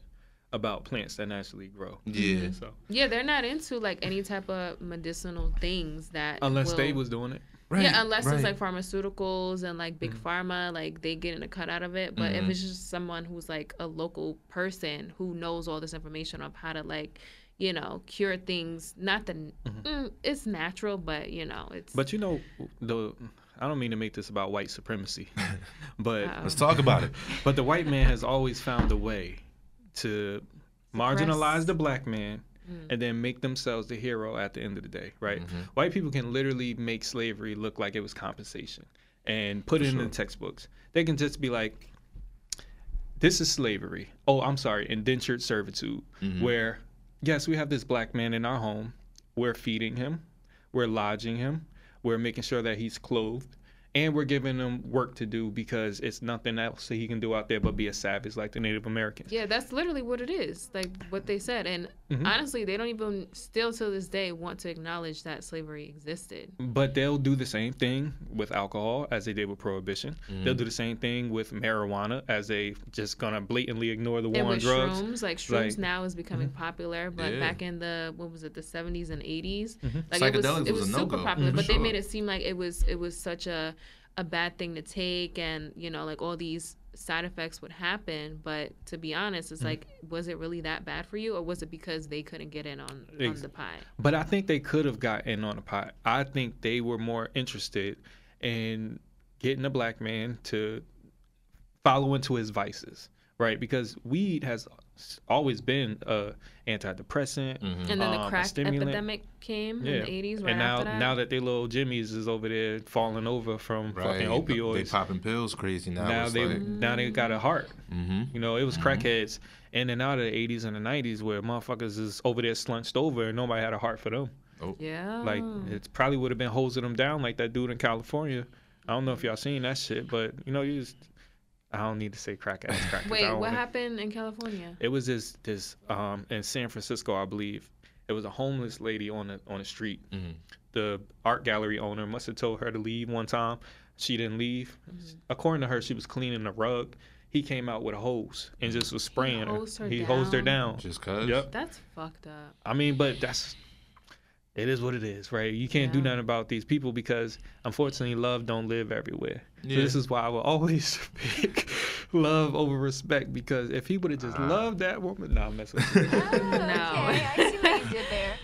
about plants that naturally grow. Yeah. So Yeah, they're not into like any type of medicinal things that unless they was doing it. Right. yeah, unless it's like pharmaceuticals and like big pharma, like they getting a cut out of it. But if Mhm. it's just someone who's like a local person who knows all this information of how to like, you know, cure things, not the mm, it's natural, but you know, it's But you know, the I don't mean to make this about white supremacy, *laughs* but Uh-oh. Let's talk about it. but the white man has always found a way to marginalize the black man Mm. and then make themselves the hero at the end of the day, right? Mhm. White people can literally make slavery look like it was compensation and put For it in sure. the textbooks. They can just be like, this is slavery. Oh, I'm sorry, indentured servitude, Mhm. where, yes, we have this black man in our home. We're feeding him, we're lodging him, We're making sure that he's clothed. And we're giving him work to do because it's nothing else that he can do out there but be a savage like the Native Americans. Yeah, that's literally what it is. Like what they said. And Mhm. honestly, they don't even still to this day want to acknowledge that slavery existed. But they'll do the same thing with alcohol as they did with prohibition. They'll do the same thing with marijuana as they just gonna blatantly ignore the war and on with drugs. shrooms, like shrooms Like- mm-hmm. now is becoming popular, but Yeah. back in the what was it, the seventies and 80s Mm-hmm. like it was Psychedelics it was was, a super no-go, popular, for but they made it seem like it was it was such a a bad thing to take, and you know like all these side effects would happen. But to be honest, Mm-hmm. it's like was it really that bad for you, or was it because they couldn't get in on on the pie? But I think they could have got in on the pot. I think they were more interested in getting a black man to follow into his vices, right? Because weed has always been a antidepressant. Mm-hmm. And then um, the a crack stimulant. epidemic came Yeah. in the eighties, right and now, after that. now that they little Jimmys is over there falling over from fucking opioids, They opioids, popping pills crazy now. now they like, now they got a heart. Mm-hmm. You know, it was crackheads in and out of the 80s and the 90s where motherfuckers is over there slunched over and nobody had a heart for them. Oh. Yeah, Like it probably would have been hosing them down like that dude in California. I don't know if y'all seen that shit, but you know, you just I don't need to say crack ass crack. 'cause I wait, what wanna- happened in California? It was this this um in San Francisco, I believe. It was a homeless lady on the on the street. Mhm. The art gallery owner must have told her to leave one time. She didn't leave. According to her, she was cleaning the rug. He came out with a hose and just was spraying her. her He hosed her down? down. Just cause. Yep. That's fucked up. I mean, but that's it is what it is, right? You can't do nothing about these people because unfortunately love don't live everywhere. Yeah. So this is why I will always *laughs* pick love over respect because if he would have just Ah. loved that woman, nah, I'm messing with you. Oh, *laughs* No. Okay, I see what you did there.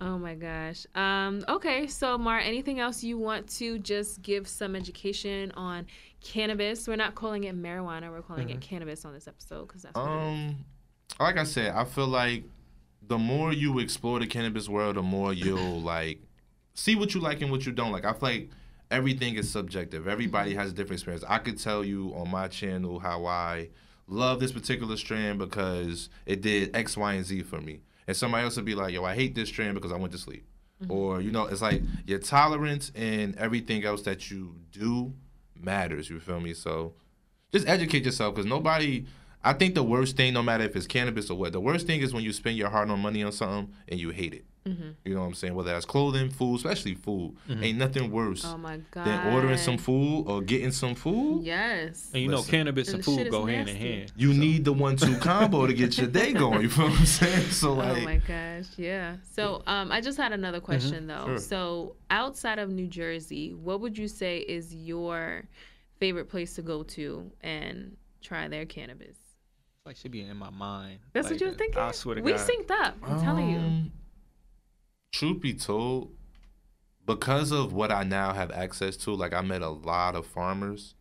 Oh my gosh. Um, okay, so Mar, anything else you want to just give some education on cannabis? We're not calling it marijuana. We're calling it cannabis on this episode because that's what it is. Um, like I said, I feel like the more you explore the cannabis world, the more you'll *laughs* like see what you like and what you don't like. I feel like everything is subjective. Everybody has a different experience. I could tell you on my channel how I love this particular strand because it did X, Y, and Z for me. And somebody else would be like, yo, I hate this strand because I went to sleep. Mm-hmm. Or, you know, it's like your tolerance and everything else that you do matters. You feel me? So just educate yourself because nobody. I think the worst thing, no matter if it's cannabis or what, the worst thing is when you spend your hard-earned money on something and you hate it. Mm-hmm. You know what I'm saying? Whether that's clothing, food, especially food, ain't nothing worse Oh my god. than ordering some food or getting some food. Yes. And you know, cannabis And and food is go hand in hand. You need the one-two *laughs* combo to get your day going. You feel what I'm saying? So like. Oh my gosh, yeah. So um, I just had another question though. Sure. So outside of New Jersey, what would you say is your favorite place to go to and try their cannabis? Like should be in my mind. That's Like, what you were thinking. I swear to we God. synced up. I'm telling you. Um, Truth be told, because of what I now have access to, like I met a lot of farmers.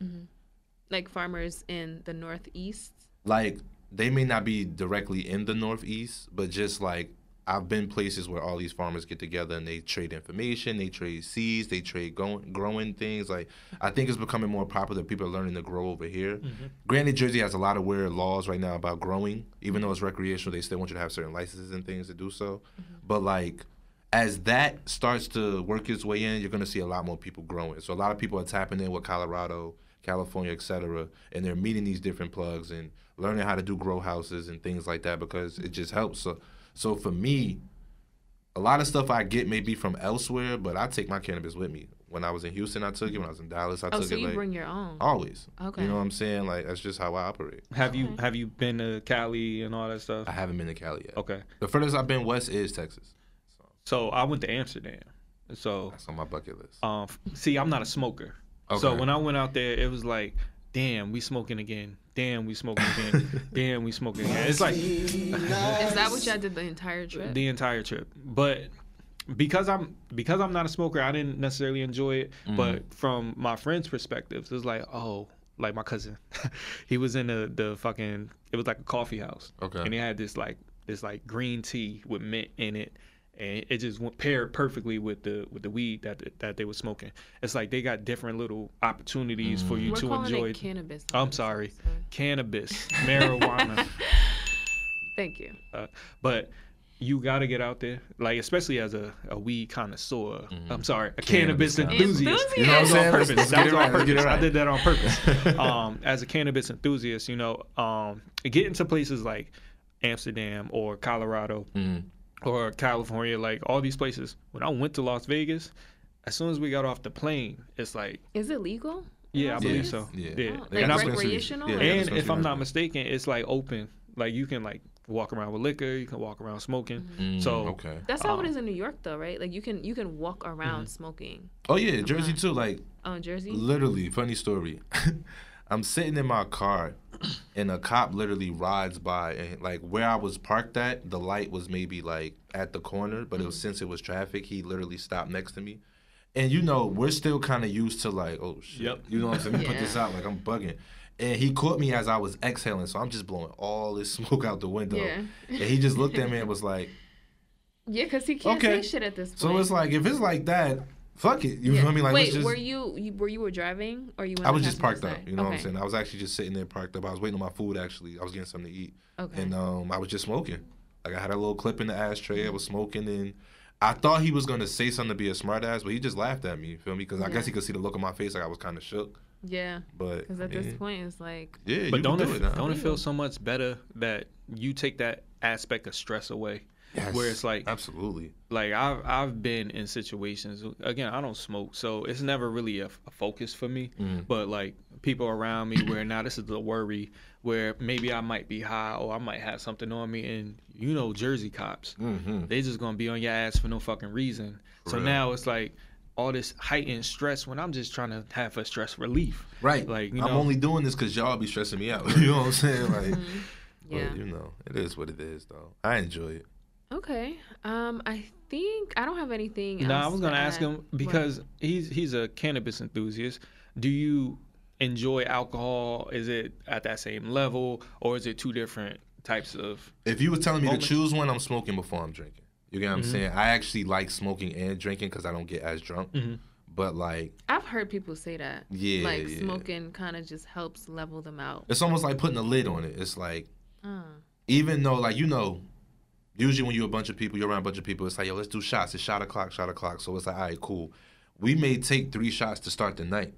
Like farmers in the Northeast. like they may not be directly in the northeast but just like i've been places where all these farmers get together and they trade information they trade seeds they trade growing, growing things. Like i think it's becoming more popular. People are learning to grow over here. Mm-hmm. Granted jersey has a lot of weird laws right now about growing. Even though it's recreational they still want you to have certain licenses and things to do so. Mm-hmm. But like as that starts to work its way in, you're going to see a lot more people growing. So a lot of people are tapping in with Colorado, California, et cetera, and they're meeting these different plugs and learning how to do grow houses and things like that because it just helps. So, so for me, a lot of stuff I get may be from elsewhere, but I take my cannabis with me. When I was in Houston, I took it. When I was in Dallas, I Oh, took so it. you like, bring your own. always. Okay. You know what I'm saying? Like that's just how I operate. Have you have you been to Cali and all that stuff? I haven't been to Cali yet. Okay. The furthest I've been west is Texas. So So I went to Amsterdam. So that's on my bucket list. um see, I'm not a smoker. Okay. So when I went out there, it was like, damn, we smoking again. Damn, we smoking again. *laughs* damn, we smoking again. It's like Is that what *laughs* y'all did the entire trip? the entire trip. But because I'm because I'm not a smoker, I didn't necessarily enjoy it. Mm-hmm. But from my friends' perspectives, it's like, oh, like my cousin, *laughs* he was in the the fucking. It was like a coffee house. Okay. And they had this like this like green tea with mint in it. And it just went paired perfectly with the with the weed that that they were smoking. It's like they got different little opportunities for you We're to enjoy it cannabis. I'm this sorry. episode. cannabis, *laughs* marijuana. *laughs* Thank you. Uh, but you got to get out there, like especially as a, a weed connoisseur. Mm-hmm. I'm sorry, a cannabis, Cannabis enthusiast. enthusiast. You know what I'm on saying? Let's- purpose. That was on right, let's get it purpose. I did that on purpose. *laughs* um, as a cannabis enthusiast, you know, um, getting to places like Amsterdam or Colorado Mhm. Or California, like all these places. When I went to Las Vegas, as soon as we got off the plane, it's like, Is it legal? yeah, I believe Vegas? so. Yeah. Yeah, Oh, They and, got I'm, recreational? Yeah, or- they got and if I'm not mistaken, it's like open. Like you can like walk around with liquor, you can walk around smoking. Mm, So okay. That's how Um, it is in New York, though, right? Like you can you can walk around smoking. Oh yeah, Jersey too. Like Oh, Jersey. literally, funny story. *laughs* I'm sitting in my car, and a cop literally rides by, and like where I was parked at, the light was maybe like at the corner, but it was mm-hmm. since it was traffic, he literally stopped next to me. And you know, we're still kind of used to like, oh shit, Yep. you know what I'm saying? Let me Put this out, like I'm bugging. And he caught me as I was exhaling, so I'm just blowing all this *laughs* smoke out the window. Yeah. And he just looked at me and was like, *laughs* Yeah, because he can't Okay. say shit at this point. so it's like if it's like that, fuck it. You Yeah. feel me? Like Wait, just, were you, you were you were driving or you? in I was just passenger parked up. You know what I'm saying? I was actually just sitting there parked up. I was waiting on my food. Actually, I was getting something to eat, Okay. and um, I was just smoking. Like I had a little clip in the ashtray. I was smoking, and I thought he was gonna say something to be a smartass, but he just laughed at me. You feel me? Because I guess he could see the look on my face. Like I was kind of shook. yeah, But because I at this point it's like yeah, But you don't can it, do it. now. don't it feel so much better that you take that aspect of stress away? Yes, Where it's like absolutely. like I've I've been in situations again I don't smoke so it's never really a, a focus for me Mm. but like people around me where now this is the worry where maybe I might be high or I might have something on me and you know Jersey cops Mm-hmm. they just gonna be on your ass for no fucking reason so Real. now it's like all this heightened stress when I'm just trying to have a stress relief Right. like you I'm only doing this because y'all be stressing me out. *laughs* you know what I'm saying? Like, yeah. but you know, it is what it is, though. I enjoy it. Okay. Um, I think I don't have anything. No, I was gonna ask add. him because he's he's a cannabis enthusiast. Do you enjoy alcohol? Is it at that same level, or is it two different types of? If you were telling me Moments. to choose one, I'm smoking before I'm drinking. You get what I'm Mhm. saying? I actually like smoking and drinking because I don't get as drunk. Mhm. But like, I've heard people say that. yeah, like yeah. smoking kind of just helps level them out. It's almost like putting a lid on it. It's like Uh, even though like you know, usually when you're a bunch of people, you're around a bunch of people. It's like yo, let's do shots. It's shot o'clock, shot o'clock. So it's like all right, cool. We may take three shots to start the night.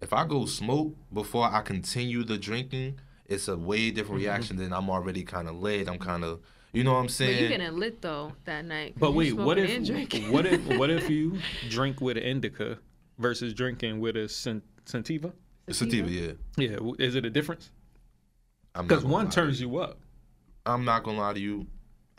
If I go smoke before I continue the drinking, it's a way different Mm-hmm. reaction than I'm already kind of lit. I'm kind of, you know what I'm saying? but saying? you getting lit though that night. But wait, what if what if what if you *laughs* drink with an indica versus drinking with a sen- sativa? Sativa, yeah. Yeah, is it a difference? Because one lie. turns you up. I'm not gonna lie to you.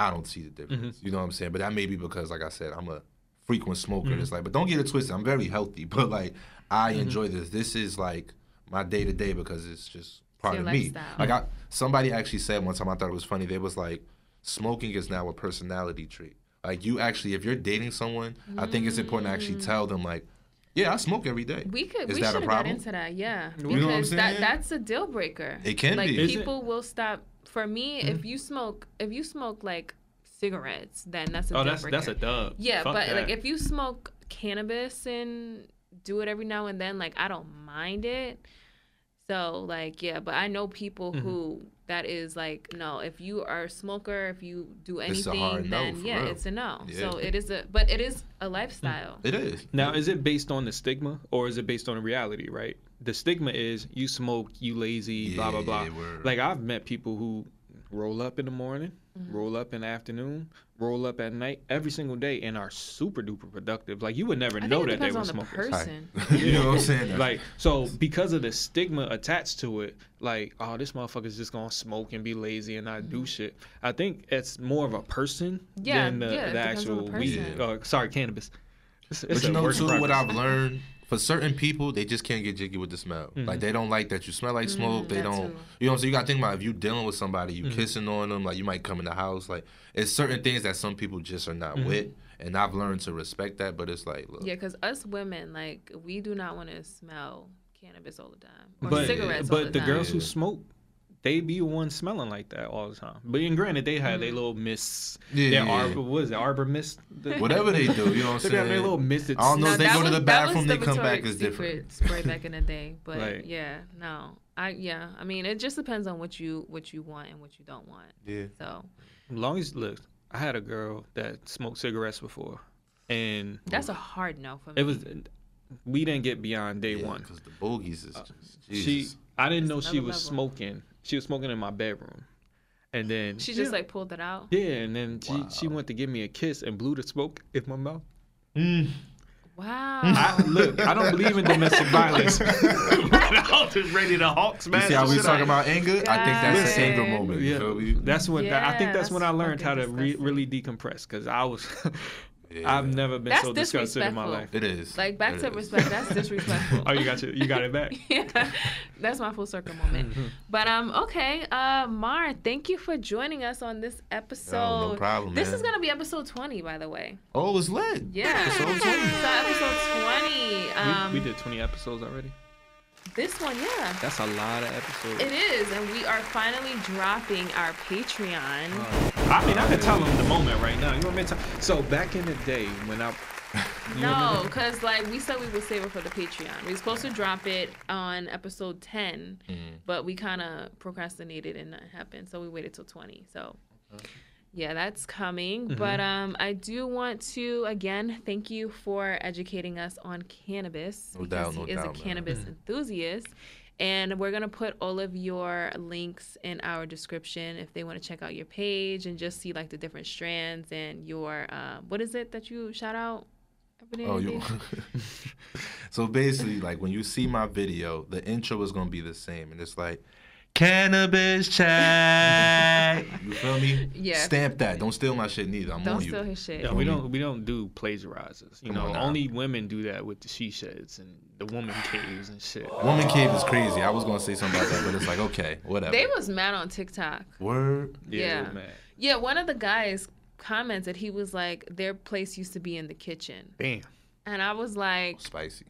I don't see the difference. Mm-hmm. You know what I'm saying? But that may be because, like I said, I'm a frequent smoker. Mm-hmm. It's like, but don't get it twisted. I'm very healthy, *laughs* but like I enjoy this. This is like my day to day because it's just part your of me. lifestyle. Like I, somebody actually said one time, I thought it was funny. They was like, smoking is now a personality trait. Like you actually, if you're dating someone, I think it's important to actually tell them like, yeah, I smoke every day. We could. Is we that a should have got problem? into that. Yeah, You because know what I'm that saying? that's a deal breaker. It can like be. Is it? people will stop. For me, Mm-hmm. if you smoke, if you smoke like cigarettes, then that's a Oh, that's breaker. that's a dub. Yeah, Fuck but that. like if you smoke cannabis and do it every now and then, like I don't mind it. So like yeah, but I know people Mm-hmm. who that is like no. If you are a smoker, if you do anything, hard no, then yeah, real. it's a no. So it is a, but it is a lifestyle. It is. Now, is it based on the stigma or is it based on the reality, right? The stigma is you smoke, you lazy, blah, blah, blah. Yeah. Like, I've met people who roll up in the morning, Mm-hmm. roll up in the afternoon, roll up at night every single day and are super duper productive. Like, you would never I know that they were on the smokers. person. *laughs* *laughs* you know what I'm saying? *laughs* Like, so because of the stigma attached to it, like, oh, this motherfucker's just gonna smoke and be lazy and not do shit. I think it's more of a person Mm-hmm. Yeah, than the, yeah, the depends the actual weed. Uh, sorry, cannabis. It's, it's But you know too, what. I've learned for certain people, they just can't get jiggy with the smell. Mm-hmm. Like they don't like that you smell like smoke. they don't. too. You know, so you got to think about if you dealing with somebody, Mm-hmm. you kissing on them, like you might come in the house. Like it's certain things that some people just are Mm-hmm. not with, and I've learned to respect that. But it's like, look, Yeah, because us women, like, we do not want to smell cannabis all the time or but cigarettes all the time. but the the time. girls who smoke, they be one smelling like that all the time. But and granted, they have their Mm. little mists. Yeah, their yeah. arbor, what is it, arbor mist? The- *laughs* whatever they do, you know what I'm saying. They got their saying? little mist. I don't know if they that go to the bathroom, they the come back Victoria's is different. Secret spray back in the day, but *laughs* Like- yeah, no, I yeah, I mean, it just depends on what you what you want and what you don't want. Yeah, So As long as look, I had a girl that smoked cigarettes before, and That's a hard no for me. it was we didn't get beyond day one. because the bogies is just She, I didn't know she was level. smoking. She was smoking in my bedroom, and then She just yeah, like pulled it out. yeah, and then she she went to give me a kiss and blew the smoke in my mouth. Mm. Wow. I, look, I don't believe in domestic *laughs* violence. but I was just ready to hawk You see how we shit talking about anger? I think that's an anger God. moment. You Yeah, feel me? that's when I think that's Yeah, when I learned how to re- really decompress because I was *laughs* Yeah. I've never been That's so disgusted in my life. It is. like back It to is. respect. That's *laughs* disrespectful. Oh, you got your, you got it back. *laughs* yeah, that's my full circle moment. Mm-hmm. But um, okay, uh, Mar, thank you for joining us on this episode. no problem, This man. is gonna be episode twenty, by the way. Oh, it's lit. Yeah, Episode 20. so episode twenty. Um, we, we did 20 episodes already. This one, yeah. That's a lot of episodes. It is, and we are finally dropping our Patreon. I mean, I can tell them the moment right now. You want me to? Tell? So back in the day when I *laughs* No, because like we said we would save it for the Patreon. We were supposed to drop it on episode 10, Mm. but we kind of procrastinated and that happened. So we waited till 20. So yeah, that's coming. Mm-hmm. But um, I do want to again thank you for educating us on cannabis No because doubt, no he is doubt, a man. cannabis enthusiast. And we're gonna put all of your links in our description if they want to check out your page and just see like the different strands and your uh, what is it that you shout out? Oh, you. *laughs* so basically, like when you see my video, the intro is gonna be the same, and it's like cannabis check. *laughs* you feel me? Yeah. Stamp that. Don't steal my shit neither. I'm Don't on steal you. his shit. Yeah, we don't we don't do plagiarizers. You Come know, on only women do that with the she sheds and the woman caves and shit. Woman cave is crazy. I was gonna say something about that, but it's like okay, whatever. They was mad on TikTok. Word. Yeah. man. Yeah, one of the guys commented he was like their place used to be in the kitchen. Damn. And I was like, Spicy.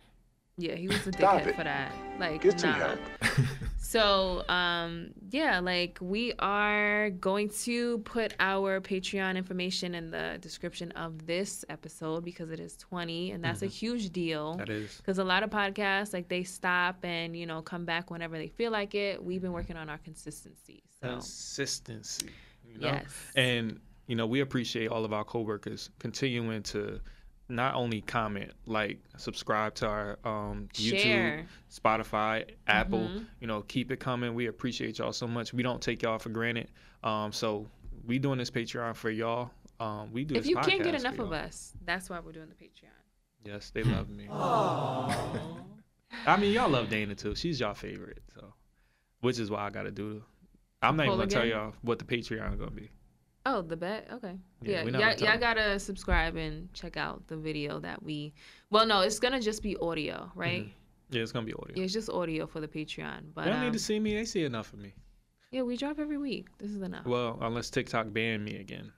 yeah, he was a dickhead for that. Like, Get some nah. *laughs* So, um, yeah, like we are going to put our Patreon information in the description of this episode because it is 20 and that's a huge deal. Mm-hmm. That is. Because a lot of podcasts, like they stop and, you know, come back whenever they feel like it. We've been working on our consistency. So, Consistency. You know? Yes. And you know, we appreciate all of our coworkers continuing to not only comment, like, subscribe to our um, YouTube, Share. Spotify, Apple. Mhm. You know, keep it coming. We appreciate y'all so much. We don't take y'all for granted. Um, so we doing this Patreon for y'all. Um, we do. if this you can't get enough of us, that's why we're doing the Patreon. yes, they love me. *laughs* I mean, y'all love Dana too. She's y'all favorite, so which is why I got to do. I'm not even gonna tell y'all what the Patreon is gonna be. Oh, the bet. Okay. Yeah, Yeah, we're y'all, y'all gotta subscribe and check out the video that we. Well, no, it's gonna just be audio, right? Yeah, it's gonna be audio. Yeah, it's just audio for the Patreon. But they don't um, need to see me. They see enough of me. yeah, we drop every week. This is enough. Well, unless TikTok banned me again,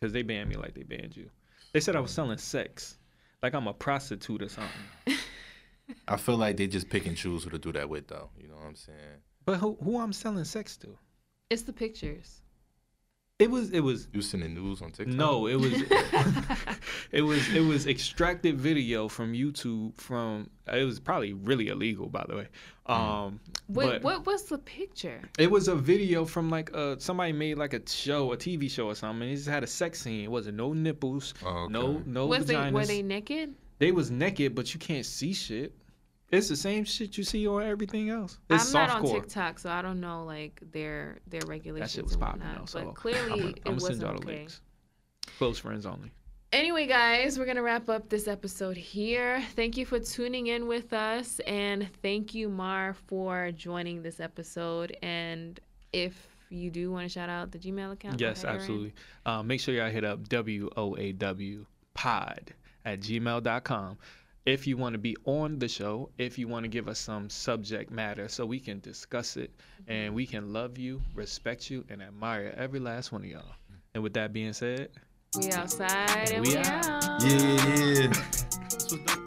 because they banned me like they banned you. They said I was selling sex, like I'm a prostitute or something. *laughs* I feel like they just pick and choose who to do that with, though. You know what I'm saying? But who who I'm selling sex to? It's the pictures. It was it was You sending news on TikTok? no, it was *laughs* it was it was extracted video from YouTube from it was probably really illegal by the way. Um Wait, but what was the picture? it was a video from like uh somebody made like a show, a TV show or something. And it just had a sex scene. It wasn't no nipples, Oh, no okay. no was they were they naked? They was naked, but you can't see shit. It's the same shit you see on everything else. It's I'm not on. TikTok, so I don't know like their their regulations. That shit was popping though. So but clearly I'm it gonna wasn't send y'all the okay. links. Close friends only. Anyway, guys, we're going to wrap up this episode here. Thank you for tuning in with us. And thank you, Mar, for joining this episode. And if you do want to shout out the Gmail account, Yes, absolutely. Um, make sure y'all hit up W O A W pod at gmail.com. If you want to be on the show, if you want to give us some subject matter so we can discuss it and we can love you, respect you, and admire every last one of y'all. And with that being said, We outside and We we, out. out. Yeah, yeah, yeah.